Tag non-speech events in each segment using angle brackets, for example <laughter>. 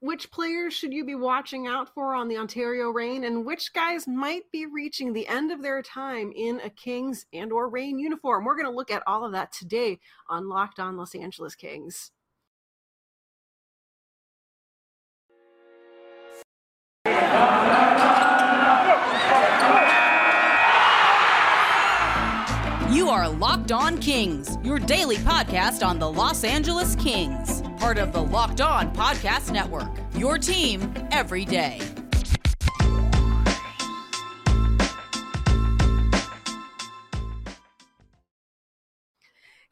Which players should you be watching out for on the Ontario Reign, and which guys might be reaching the end of their time in a Kings and or Reign uniform? We're going to look at all of that today on Locked On Los Angeles Kings. You are Locked On Kings, your daily podcast on the Los Angeles Kings, part of the Locked On Podcast Network. Your team every day.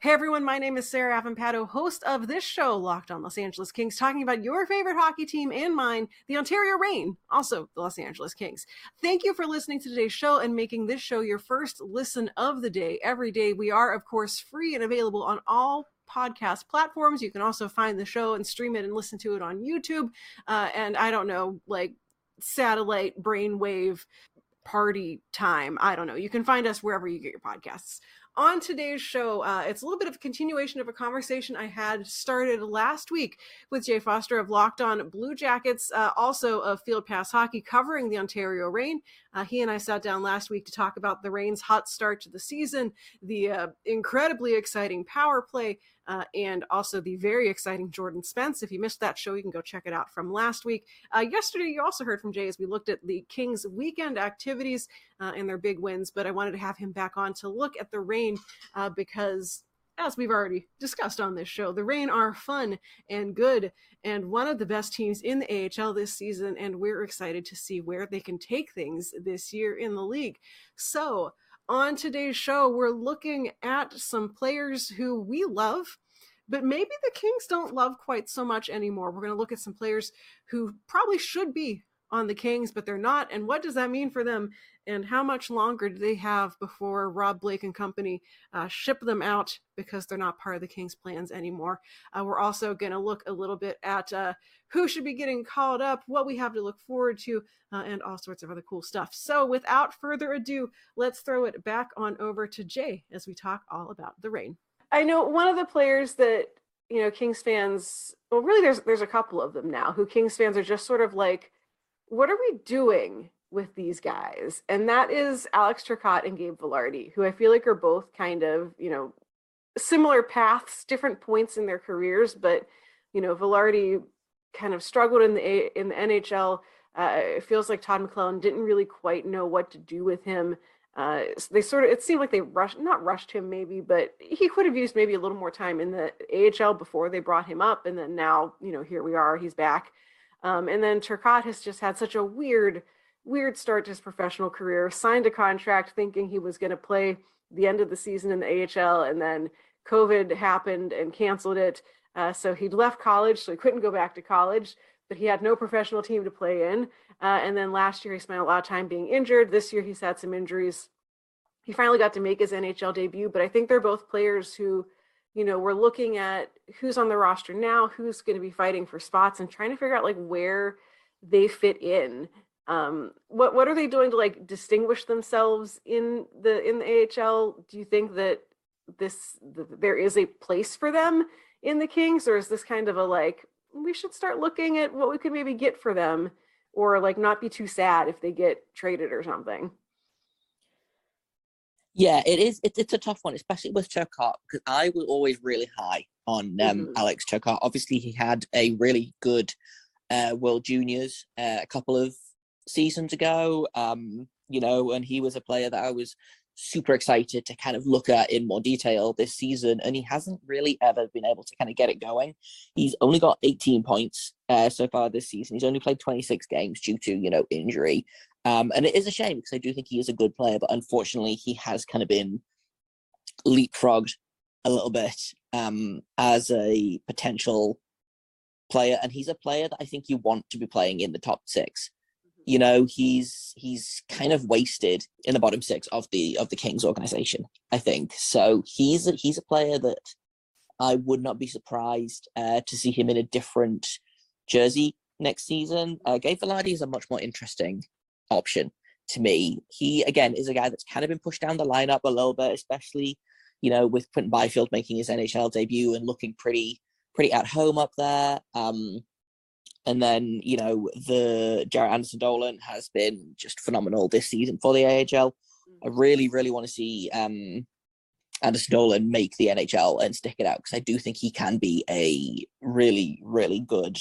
Hey everyone, my name is Sarah Avampato, host of this show, Locked on Los Angeles Kings, talking about your favorite hockey team and mine, the Ontario Reign, also the Los Angeles Kings. Thank you for listening to today's show and making this show your first listen of the day. Every day, we are, of course, free and available on all podcast platforms. You can also find the show and stream it and listen to it on YouTube. Uh, and I don't know, like satellite brainwave party time. I don't know. You can find us wherever you get your podcasts on today's show, uh, it's a little bit of a continuation of a conversation I had started last week with Jay Forster of Locked On Blue Jackets, uh, also of Field Pass Hockey, covering the Ontario Reign. Uh, he and I sat down last week to talk about the Reign's hot start to the season, the uh, incredibly exciting power play, uh, and also the very exciting Jordan Spence. If you missed that show, you can go check it out from last week. Uh, yesterday, you also heard from Jay as we looked at the Kings' weekend activities uh, and their big wins, but I wanted to have him back on to look at the Reign uh, because as we've already discussed on this show, the Reign are fun and good and one of the best teams in the AHL this season, and we're excited to see where they can take things this year in the league. So, on today's show, we're looking at some players who we love, but maybe the Kings don't love quite so much anymore. We're going to look at some players who probably should be on the Kings, but they're not. And what does that mean for them? And how much longer do they have before Rob Blake and company uh, ship them out because they're not part of the Kings' plans anymore? Uh, we're also going to look a little bit at uh, who should be getting called up, what we have to look forward to, uh, and all sorts of other cool stuff. So, without further ado, let's throw it back on over to Jay as we talk all about the Reign. I know one of the players that you know Kings fans. Well, really, there's there's a couple of them now who Kings fans are just sort of like what are we doing with these guys? And that is Alex Turcotte and Gabe Vilardi, who I feel like are both kind of, you know, similar paths, different points in their careers, but you know, Vilardi kind of struggled in the in the NHL. Uh, it feels like Todd McLellan didn't really quite know what to do with him. Uh, so they sort of it seemed like they rushed not rushed him maybe, but he could have used maybe a little more time in the AHL before they brought him up, and then now you know here we are, he's back. Um, and then Turcotte has just had such a weird, weird start to his professional career. Signed a contract thinking he was going to play the end of the season in the AHL, and then COVID happened and canceled it. Uh, so he'd left college, so he couldn't go back to college, but he had no professional team to play in. Uh, and then last year, he spent a lot of time being injured. This year, he's had some injuries. He finally got to make his NHL debut, but I think they're both players who you know, we're looking at who's on the roster now, who's going to be fighting for spots, and trying to figure out like where they fit in. Um, what what are they doing to like distinguish themselves in the in the AHL? Do you think that this the, there is a place for them in the Kings, or is this kind of a like we should start looking at what we could maybe get for them, or like not be too sad if they get traded or something? Yeah, it is. It, it's a tough one, especially with Turcotte, because I was always really high on um, mm-hmm. Alex Turcotte. Obviously, he had a really good uh, World Juniors uh, a couple of seasons ago. Um, you know, and he was a player that I was super excited to kind of look at in more detail this season, and he hasn't really ever been able to kind of get it going. He's only got 18 points uh, so far this season. He's only played 26 games due to you know injury, um, and it is a shame because I do think he is a good player, but unfortunately, he has kind of been leapfrogged a little bit um, as a potential player, and he's a player that I think you want to be playing in the top six. Mm-hmm. You know, he's he's kind of wasted in the bottom six of the of the Kings organization. I think so. He's a, he's a player that I would not be surprised uh, to see him in a different jersey next season. Uh, Gabe Vilardi is a much more interesting option to me. He again is a guy that's kind of been pushed down the lineup a little bit, especially you know with Quinton Byfield making his NHL debut and looking pretty pretty at home up there. Um, and then you know the Jaret Anderson Dolan has been just phenomenal this season for the AHL. I really, really want to see um, Anderson Dolan make the NHL and stick it out because I do think he can be a really, really good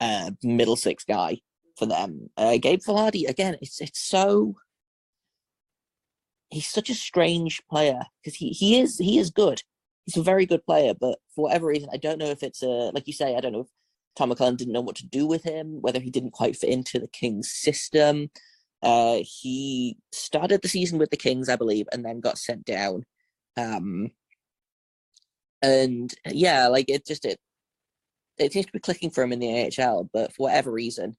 uh, middle six guy for them. Uh, Gabe Vilardi again, it's it's so he's such a strange player because he he is he is good. He's a very good player, but for whatever reason, I don't know if it's a like you say, I don't know if Tom McLellan didn't know what to do with him, whether he didn't quite fit into the Kings system. Uh, he started the season with the Kings, I believe, and then got sent down. Um, and yeah, like it just it it seems to be clicking for him in the AHL, but for whatever reason,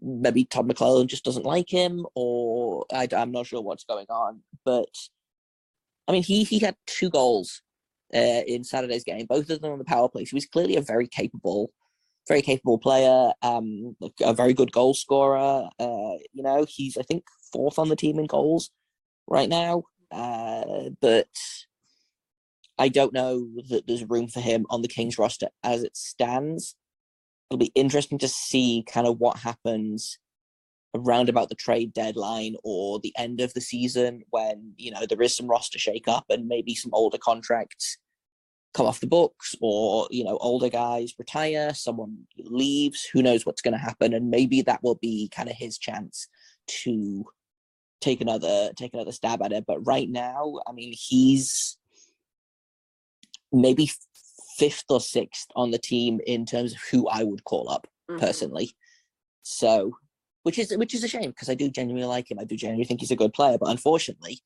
maybe Todd McLellan just doesn't like him, or I, am not sure what's going on. But I mean, he he had two goals uh, in Saturday's game, both of them on the power play. He was clearly a very capable, very capable player, um, a very good goal scorer. Uh, you know, he's I think fourth on the team in goals right now. Uh, but I don't know that there's room for him on the Kings roster as it stands. It'll be interesting to see kind of what happens around about the trade deadline or the end of the season when you know there is some roster shake up and maybe some older contracts come off the books or you know older guys retire someone leaves who knows what's going to happen and maybe that will be kind of his chance to take another take another stab at it. But right now i mean he's maybe fifth or sixth on the team in terms of who I would call up mm-hmm. personally. So, which is which is a shame because I do genuinely like him. I do genuinely think he's a good player, but unfortunately,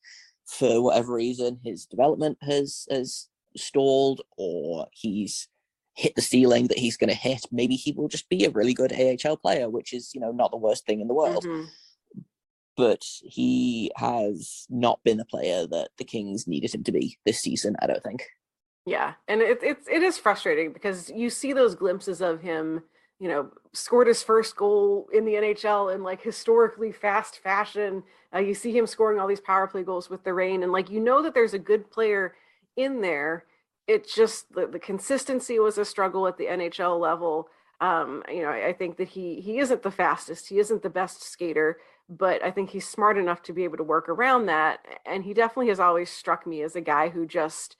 for whatever reason, his development has has stalled or he's hit the ceiling that he's going to hit. Maybe he will just be a really good AHL player, which is you know not the worst thing in the world. Mm-hmm. But he has not been the player that the Kings needed him to be this season. I don't think. Yeah, and it, it's it is frustrating because you see those glimpses of him, you know, scored his first goal in the NHL in like historically fast fashion. Uh, you see him scoring all these power play goals with the Reign, and like you know that there's a good player in there. It just the, the consistency was a struggle at the NHL level. Um, you know, I, I think that he he isn't the fastest, he isn't the best skater, but I think he's smart enough to be able to work around that. And he definitely has always struck me as a guy who just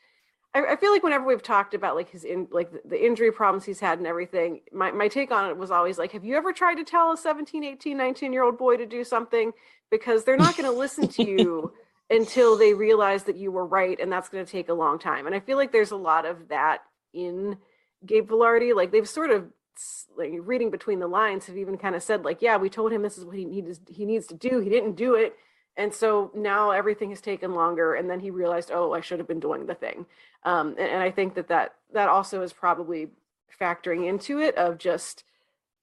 I, I feel like whenever we've talked about like his in like the, injury problems he's had and everything, my, my take on it was always like, have you ever tried to tell a 17, 18, 19 year old boy to do something? Because they're not going to listen to <laughs> you until they realize that you were right. And that's going to take a long time. And I feel like there's a lot of that in Gabe Vilardi. Like they've sort of like reading between the lines have even kind of said like, yeah, we told him this is what he needs, he needs to do. He didn't do it and so now everything has taken longer and then he realized oh i should have been doing the thing. Um, and, and, i think that that that also is probably factoring into it of just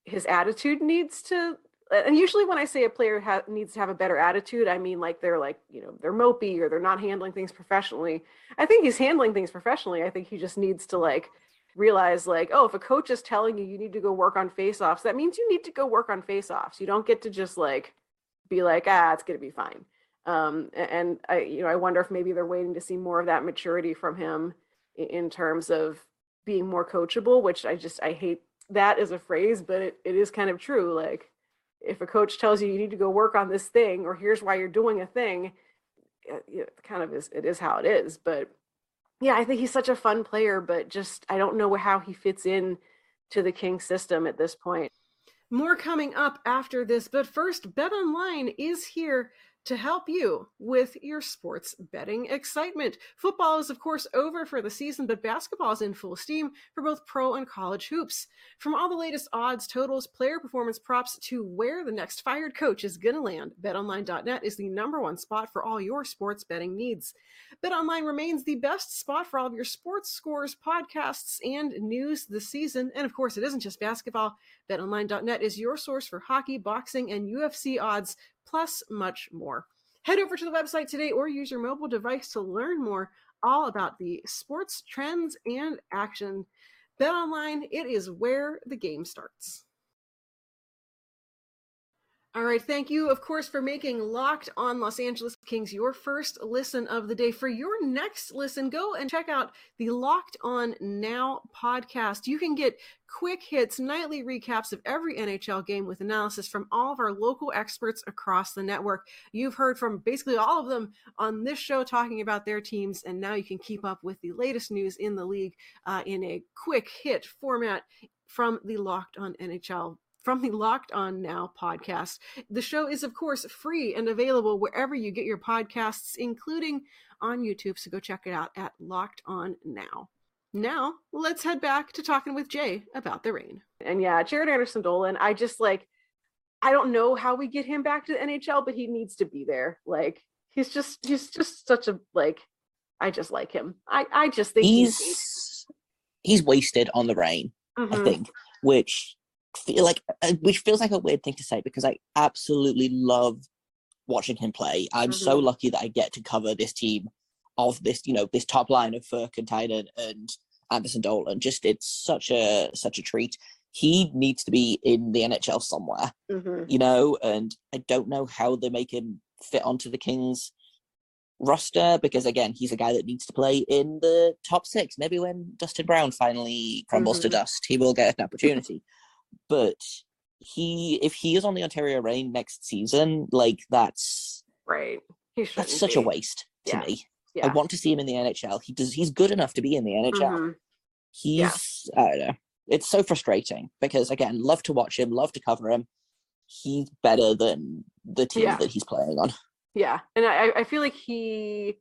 his attitude needs to and usually when i say a player ha- needs to have a better attitude i mean like they're like you know they're mopey or they're not handling things professionally. I think he's handling things professionally. I think he just needs to like realize like oh if a coach is telling you you need to go work on face offs that means you need to go work on face offs you don't get to just like be like, ah, it's going to be fine. Um, and I, you know, I wonder if maybe they're waiting to see more of that maturity from him in terms of being more coachable, which I just, I hate that as a phrase, but it, it is kind of true. Like if a coach tells you you need to go work on this thing, or here's why you're doing a thing, it kind of is, it is how it is. But yeah, I think he's such a fun player, but just, I don't know how he fits in to the King system at this point. More coming up after this, but first, Bet Online is here to help you with your sports betting excitement. Football is, of course, over for the season, but basketball is in full steam for both pro and college hoops. From all the latest odds, totals, player performance props to where the next fired coach is going to land, betonline.net is the number one spot for all your sports betting needs. BetOnline remains the best spot for all of your sports scores, podcasts, and news this season. And of course, it isn't just basketball. BetOnline.net is your source for hockey, boxing, and UFC odds plus much more. Head over to the website today or use your mobile device to learn more all about the sports trends and action. Bet online, it is where the game starts. All right. Thank you, of course, for making Locked on Los Angeles Kings your first listen of the day. For your next listen, go and check out the Locked on Now podcast. You can get quick hits, nightly recaps of every NHL game with analysis from all of our local experts across the network. You've heard from basically all of them on this show talking about their teams, and now you can keep up with the latest news in the league uh, in a quick hit format from the Locked on NHL from the Locked On Now podcast. The show is, of course, free and available wherever you get your podcasts, including on YouTube. So go check it out at Locked On Now. Now, let's head back to talking with Jay about the Reign. And yeah, Jaret Anderson Dolan, I just like, I don't know how we get him back to the NHL, but he needs to be there. Like, he's just, he's just such a, like, I just like him. I, I just think he's, he's, he's wasted on the Reign, mm-hmm. I think, which feel like uh, which feels like a weird thing to say because I absolutely love watching him play. I'm mm-hmm. so lucky that I get to cover this team of this, you know, this top line of Frk and Tynan and Anderson Dolan. Just it's such a such a treat. He needs to be in the NHL somewhere, mm-hmm. you know, and I don't know how they make him fit onto the Kings roster because again he's a guy that needs to play in the top six maybe when dustin brown finally crumbles mm-hmm. to dust he will get an opportunity but he if he is on the Ontario Reign next season, like that's right. That's such be. a waste to yeah. me. Yeah. I want to see him in the NHL. He does. He's good enough to be in the NHL. Mm-hmm. He's. Yeah. I don't know. It's so frustrating because again, love to watch him, love to cover him. He's better than the team that he's playing on. Yeah, and I, I feel like he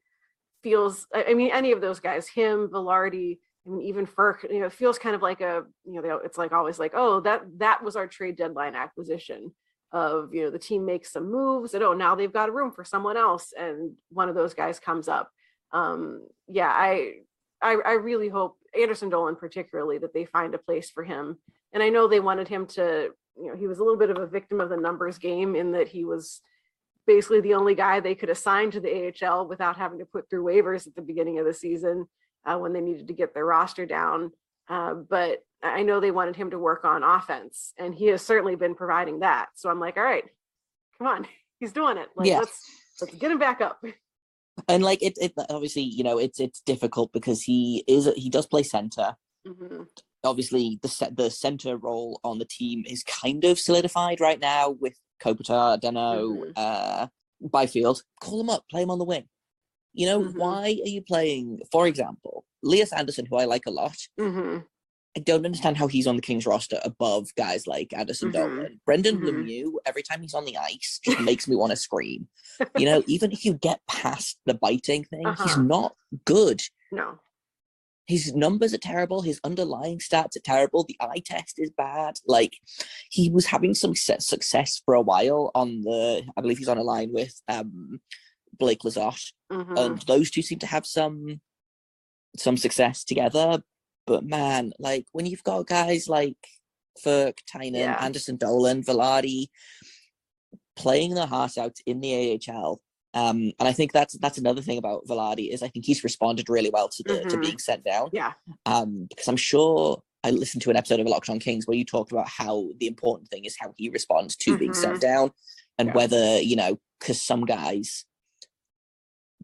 feels. I mean, any of those guys, him, Vilardi, I mean, even Frk, you know, it feels kind of like a, you know, it's like always like, oh, that that was our trade deadline acquisition of, you know, the team makes some moves and oh, now they've got a room for someone else, and one of those guys comes up. Um, yeah, I, I, I really hope Anderson Dolan particularly that they find a place for him. And I know they wanted him to, you know, he was a little bit of a victim of the numbers game in that he was basically the only guy they could assign to the AHL without having to put through waivers at the beginning of the season uh, when they needed to get their roster down. Uh, but I know they wanted him to work on offense, and he has certainly been providing that. So I'm like, all right, come on, <laughs> he's doing it. Like, yeah. let's let's get him back up. <laughs> And like it, it obviously, you know, it's it's difficult because he is he does play center. Mm-hmm. Obviously, the set the center role on the team is kind of solidified right now with Kopitar, Danault, mm-hmm. uh, Byfield. Call him up, play him on the wing. You know, mm-hmm. why are you playing, for example, Lias Andersson, who I like a lot? Mm-hmm. I don't understand how he's on the Kings roster above guys like Anderson mm-hmm. Dolan. Brendan mm-hmm. Lemieux, every time he's on the ice, <laughs> just makes me want to scream. You know, even if you get past the biting thing, uh-huh. he's not good. No. His numbers are terrible. His underlying stats are terrible. The eye test is bad. Like he was having some success for a while on the. I believe he's on a line with um, Blake Lizotte, mm-hmm. and those two seem to have some some success together. But man, like when you've got guys like Frk, Tynan, yeah. Anderson Dolan, Vilardi playing their heart out in the AHL. Um, and I think that's that's another thing about Vilardi is I think he's responded really well to the mm-hmm. to being sent down. Yeah. Um, because I'm sure I listened to an episode of Locked On Kings where you talked about how the important thing is how he responds to mm-hmm. being sent down, and yeah. whether you know because some guys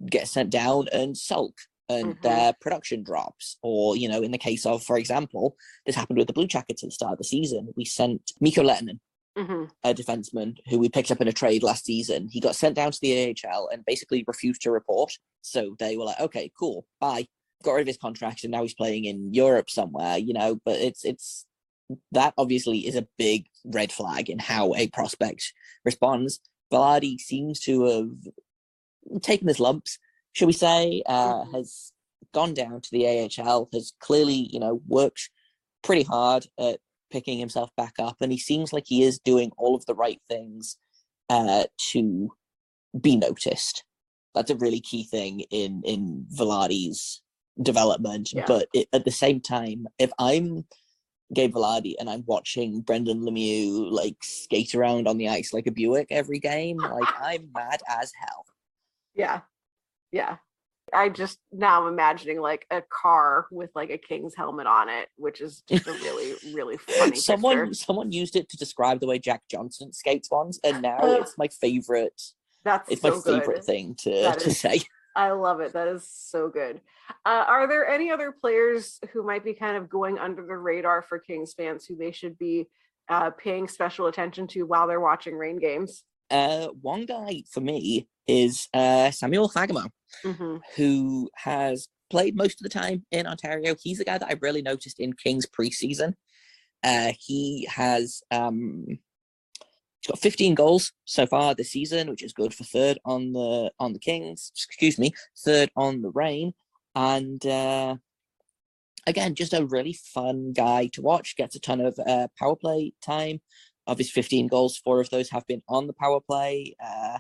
get sent down and sulk and mm-hmm. their production drops. Or, you know, in the case of, for example, this happened with the Blue Jackets at the start of the season. We sent Mikko Lehtonen, mm-hmm. a defenseman who we picked up in a trade last season. He got sent down to the AHL and basically refused to report. So they were like, okay, cool, bye. Got rid of his contract and now he's playing in Europe somewhere, you know, but it's it's that obviously is a big red flag in how a prospect responds. Vilardi seems to have taken his lumps, shall we say, uh, mm-hmm. has gone down to the AHL, has clearly, you know, worked pretty hard at picking himself back up, and he seems like he is doing all of the right things uh, to be noticed. That's a really key thing in in Vilardi's development. Yeah. But it, at the same time, if I'm Gabe Vilardi and I'm watching Brendan Lemieux like skate around on the ice like a Buick every game, like I'm mad as hell. Yeah. Yeah. I just now I'm imagining like a car with like a king's helmet on it, which is just a really, <laughs> really funny. someone picture. someone used it to describe the way Jack Johnson skates once, and now Uh, it's my favorite. That's It's so my favorite thing to That to is- say. <laughs> I love it. That is so good. Uh, are there any other players who might be kind of going under the radar for Kings fans who they should be uh, paying special attention to while they're watching Reign games? Uh, one guy for me is uh, Samuel Fagemo, hmm who has played most of the time in Ontario. He's a guy that I've really noticed in Kings preseason. Uh, he has um, he's got 15 goals so far this season, which is good for third on the on the Kings. Excuse me, third on the Reign, and uh, again, just a really fun guy to watch. Gets a ton of uh, power play time. Of his 15 goals, four of those have been on the power play. Uh,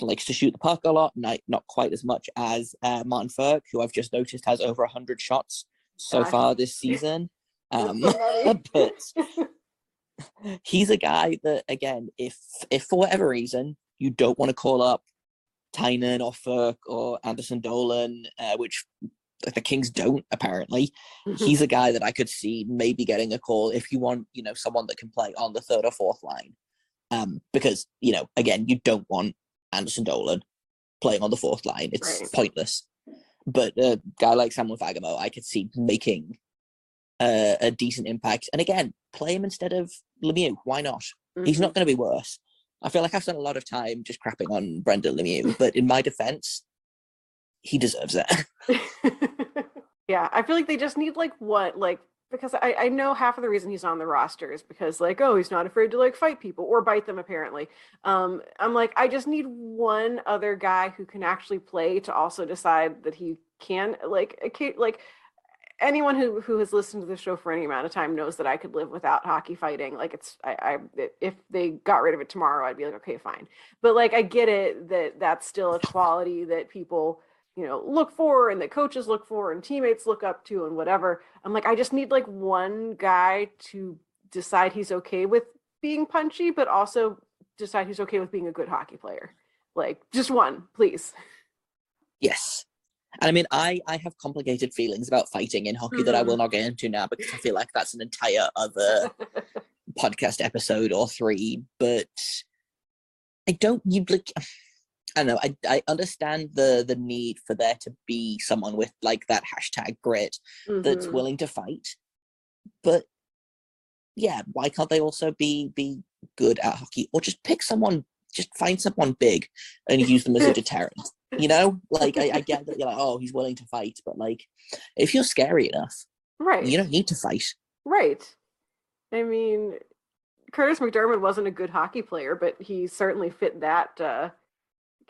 likes to shoot the puck a lot, not, not quite as much as uh, Martin Frk, who I've just noticed has over 100 shots so far this season. <laughs> Um, <laughs> but <laughs> he's a guy that, again, if if for whatever reason you don't want to call up Tynan or Ferg or Anderson Dolan, uh, which the Kings don't apparently, he's a guy that I could see maybe getting a call if you want, you know, someone that can play on the third or fourth line. Um, because, you know, again, you don't want Anderson Dolan playing on the fourth line. It's Right. pointless. But a guy like Samuel Fagemo, I could see making uh, a decent impact. And again, play him instead of Lemieux. Why not? He's Mm-hmm. not going to be worse. I feel like I've spent a lot of time just crapping on Brendan Lemieux, <laughs> but in my defense, he deserves it. <laughs> <laughs> yeah, I feel like they just need like what, like because I, I know half of the reason he's on the roster is because like oh he's not afraid to like fight people or bite them apparently. Um, I'm like I just need one other guy who can actually play to also decide that he can like like anyone who who has listened to the show for any amount of time knows that I could live without hockey fighting. Like it's I, I if they got rid of it tomorrow, I'd be like okay fine. But like I get it that that's still a quality that people you know look for and that coaches look for and teammates look up to and whatever i'm like i just need like one guy to decide he's okay with being punchy but also decide he's okay with being a good hockey player like just one please Yes. And I mean, I, I have complicated feelings about fighting in hockey that I will mm-hmm. not get into now because I feel like that's an entire other <laughs> podcast episode or three. But I don't, you like, I don't know, I, I understand the the need for there to be someone with like that hashtag grit that's Mhm. willing to fight. But yeah, why can't they also be be good at hockey or just pick someone, just find someone big and use them as a <laughs> deterrent? You know, like I, I get that you're like, oh, he's willing to fight, but like, if you're scary enough, right you don't need to fight. right i mean Kurtis MacDermid wasn't a good hockey player but he certainly fit that uh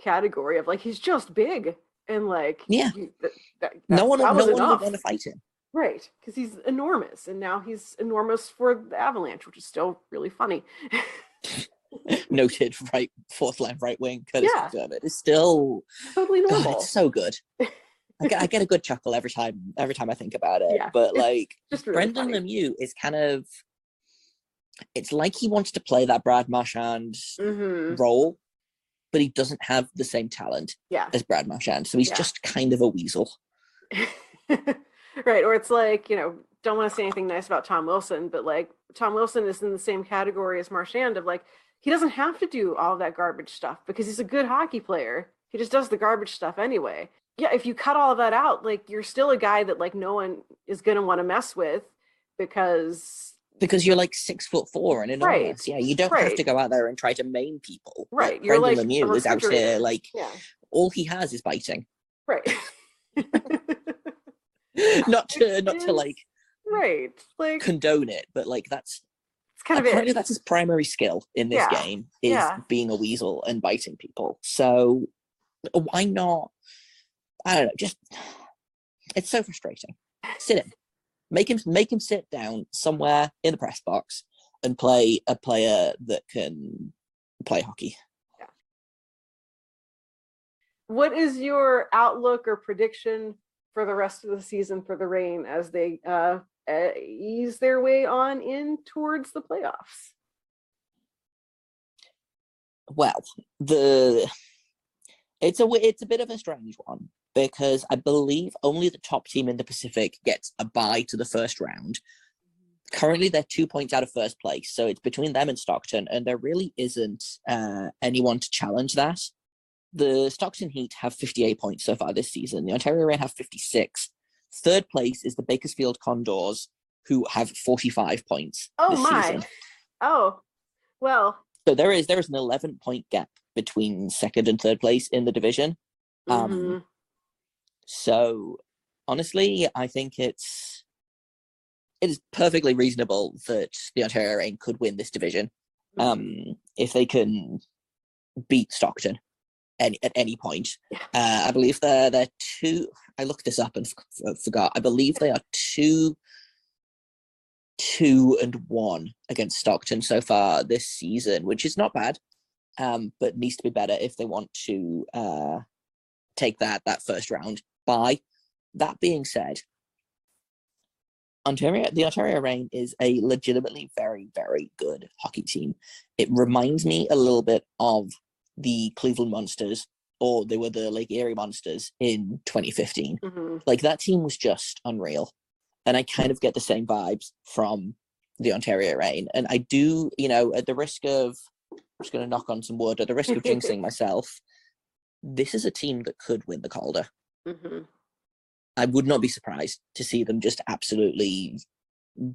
category of like he's just big and like Yeah. you- that- that- No one, no one would want to fight him. Right, because he's enormous, and now he's enormous for the Avalanche, which is still really funny. <laughs> Noted right fourth line right wing Kurtis Yeah. MacDermid is still totally God, normal. it's so good. <laughs> I get, I get a good chuckle every time every time I think about it. Yeah, But like Just really Brendan funny. Lemieux is kind of it's like he wants to play that Brad Marchand Mhm, role, but he doesn't have the same talent Yeah, as Brad Marchand. So he's Yeah. just kind of a weasel. <laughs> right. Or it's like you know, don't want to say anything nice about Tom Wilson, but like Tom Wilson is in the same category as Marchand of like he doesn't have to do all that garbage stuff because he's a good hockey player. He just does the garbage stuff anyway. Yeah, if you cut all of that out, like you're still a guy that like no one is gonna want to mess with because Because you're like six foot four and enormous. Yeah, you don't have to go out there and try to maim people. Right, you're Brendan like Lemieux is out here like yeah, all he has is biting. right. <laughs> not to not Which to like right. Like condone it, but like that's it's kind of apparently it. that's his primary skill in this Yeah, game is yeah. being a weasel and biting people. So why not? I don't know. Just it's so frustrating. Sit him, make him make him sit down somewhere in the press box and play a player that can play hockey. What is your outlook or prediction for the rest of the season for the Reign as they uh, uh, ease their way on in towards the playoffs? Well, the it's a it's a bit of a strange one because I believe only the top team in the Pacific gets a bye to the first round. Currently, they're two points out of first place, so it's between them and Stockton, and there really isn't uh, anyone to challenge that. The Stockton Heat have 58 points so far this season. The Ontario Reign have 56. Third place is the Bakersfield Condors, who have 45 points. Oh my! Season. Oh, well. So there is there is an 11 point gap between second and third place in the division. Um, mm-hmm. So honestly, I think it's it is perfectly reasonable that the Ontario Reign could win this division mm-hmm. um, if they can beat Stockton any, at any point. Uh, I believe they're they're two. I looked this up and f- forgot. I believe they are two two and one against Stockton so far this season, which is not bad, um, but needs to be better if they want to uh, take that that first round bye. That being said, Ontario, the Ontario Reign is a legitimately very, very good hockey team. It reminds me a little bit of the Cleveland Monsters, or they were the Lake Erie Monsters in 2015. Mm-hmm. Like that team was just unreal. And I kind of get the same vibes from the Ontario Reign. And I do, you know, at the risk of, I'm just going to knock on some wood, at the risk of <laughs> jinxing myself, this is a team that could win the Calder. Mm-hmm. I would not be surprised to see them just absolutely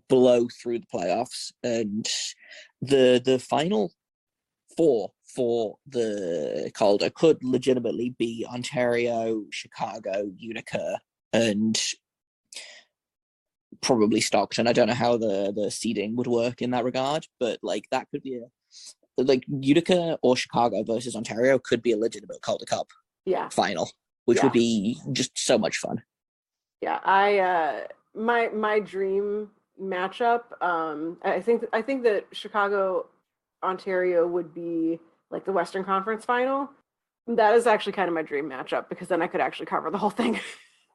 blow through the playoffs. And the the final four for the Calder could legitimately be Ontario, Chicago, Utica, and probably Stockton. I don't know how the the seeding would work in that regard, but like that could be a like Utica or Chicago versus Ontario could be a legitimate Calder Cup yeah final, which yeah. would be just so much fun. Yeah, I uh my my dream matchup. Um, I think I think that Chicago Ontario would be like the Western Conference final. That is actually kind of my dream matchup because then I could actually cover the whole thing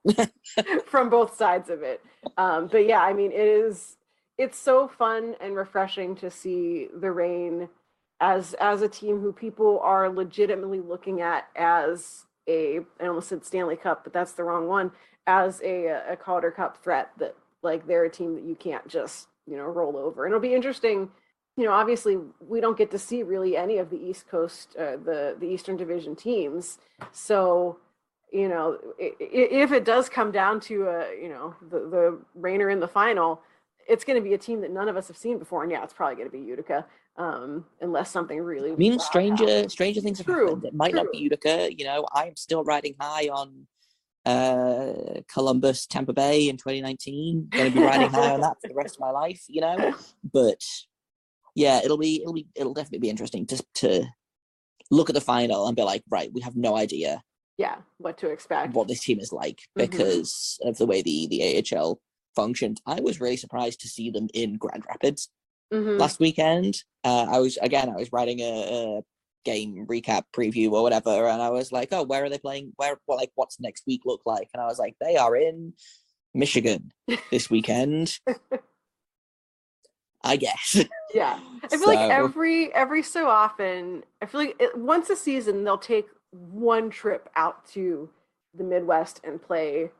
<laughs> <laughs> from both sides of it. Um, but yeah, I mean, it is it's so fun and refreshing to see the Reign as as a team who people are legitimately looking at as a I almost said Stanley Cup, but that's the wrong one. As a a Calder Cup threat that like they're a team that you can't just you know roll over. And it'll be interesting you know, obviously we don't get to see really any of the East Coast, uh, the the Eastern Division teams. So, you know, if it does come down to a, you know, the the Rainer in the final, it's going to be a team that none of us have seen before, and yeah, it's probably going to be Utica, um, unless something really. I mean, stranger happens. stranger things have True. happened. It might True. not be Utica. You know, I'm still riding high on uh Columbus, Tampa Bay in 2019. Going to be riding high on that for the rest of my life. You know, but yeah, it'll be it'll be it'll definitely be interesting to to look at the final and be like, right, we have no idea. Yeah, what to expect. What this team is like mm-hmm. because mm-hmm. of the way the the AHL functioned. I was really surprised to see them in Grand Rapids mm-hmm. last weekend. Uh, I was again, I was writing a, a, game recap preview or whatever, and I was like, oh, where are they playing? Where, well, like, what's next week look like? And I was like, they are in Michigan this <laughs> weekend. I guess. Yeah, <laughs> I feel so. like every every so often, I feel like it, once a season they'll take one trip out to the Midwest and play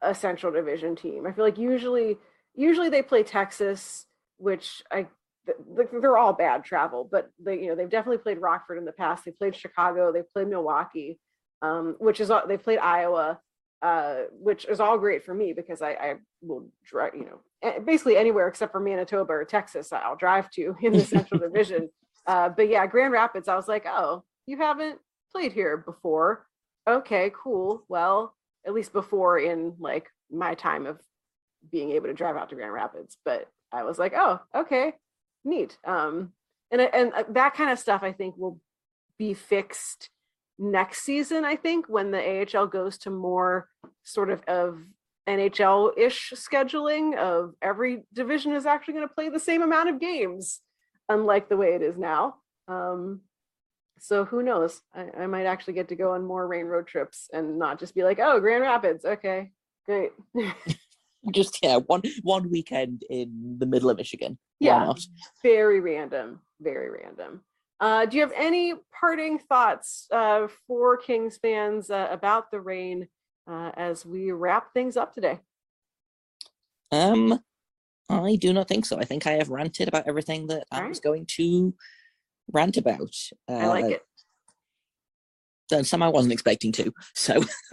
a Central Division team. I feel like usually usually they play Texas, which I they're all bad travel, but they you know they've definitely played Rockford in the past. They played Chicago, they played Milwaukee, um, which is they played Iowa, uh, which is all great for me because I, I will drive, you know, basically anywhere except for Manitoba or Texas, I'll drive to <laughs> in the Central <laughs> Division. Uh, but yeah, Grand Rapids, I was like, oh, you haven't played here before. Okay, cool. Well, at least before in like my time of being able to drive out to Grand Rapids. But I was like, oh, okay, neat. Um, and and uh, that kind of stuff I think will be fixed next season, I think, when the AHL goes to more sort of of NHL-ish scheduling of every division is actually going to play the same amount of games, unlike the way it is now. Um, so who knows? I, I might actually get to go on more Reign road trips and not just be like, oh, Grand Rapids, okay, great. <laughs> just yeah, one one weekend in the middle of Michigan. yeah, very random, very random. Uh, do you have any parting thoughts uh, for Kings fans uh, about the Reign uh, as we wrap things up today? Um, I do not think so. I think I have ranted about everything that All I was going to rant about. Uh, I like it. Some I wasn't expecting to. So, <laughs> <laughs>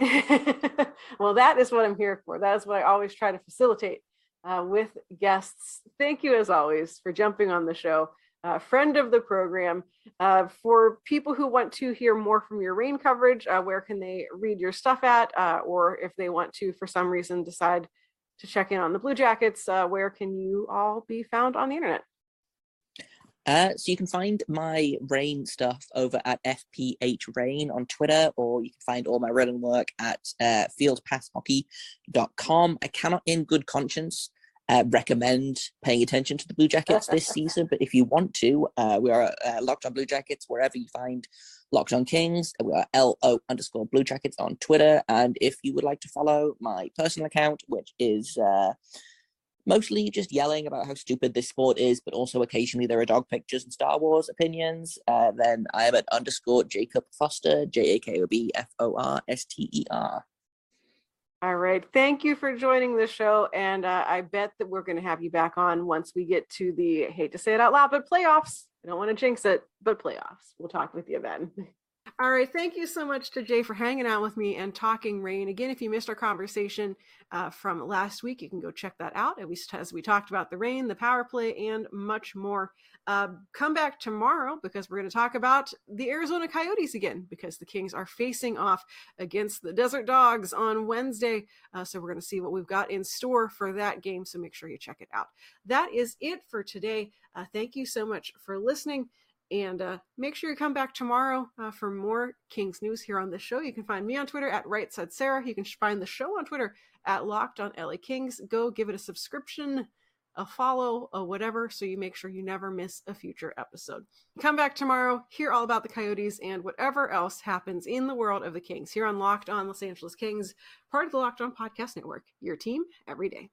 well, that is what I'm here for. That is what I always try to facilitate uh, with guests. Thank you, as always, for jumping on the show. Uh, friend of the program. Uh, for people who want to hear more from your Reign coverage, uh, where can they read your stuff at? Uh, or if they want to, for some reason, decide to check in on the Blue Jackets, uh, where can you all be found on the internet? Uh, so you can find my Reign stuff over at FPH Reign on Twitter, or you can find all my written work at uh, fieldpasshockey.com. I cannot, in good conscience, uh, recommend paying attention to the Blue Jackets this <laughs> season, but if you want to, uh, we are uh, Locked on Blue Jackets wherever you find Locked on Kings. We are LO underscore Blue Jackets on Twitter. And if you would like to follow my personal account, which is uh, mostly just yelling about how stupid this sport is, but also occasionally there are dog pictures and Star Wars opinions, uh, then I am at underscore Jakob Forster, J A K O B F O R S T E R. All right. Thank you for joining the show. And uh, I bet that we're going to have you back on once we get to the, hate to say it out loud, but playoffs. I don't want to jinx it, but playoffs. We'll talk with you then. <laughs> All right. Thank you so much to Jay for hanging out with me and talking Reign. Again, if you missed our conversation uh, from last week, you can go check that out. At least as we talked about the Reign, the power play, and much more. Uh, come back tomorrow because we're going to talk about the Arizona Coyotes again because the Kings are facing off against the Desert Dogs on Wednesday. Uh, so we're going to see what we've got in store for that game. So make sure you check it out. That is it for today. Uh, thank you so much for listening. And uh, make sure you come back tomorrow uh, for more Kings news here on the show. You can find me on Twitter at Right Side Sarah. You can find the show on Twitter at Locked on LA Kings. Go give it a subscription, a follow, a whatever, so you make sure you never miss a future episode. Come back tomorrow, hear all about the Coyotes and whatever else happens in the world of the Kings here on Locked on Los Angeles Kings, part of the Locked on Podcast Network. Your team every day.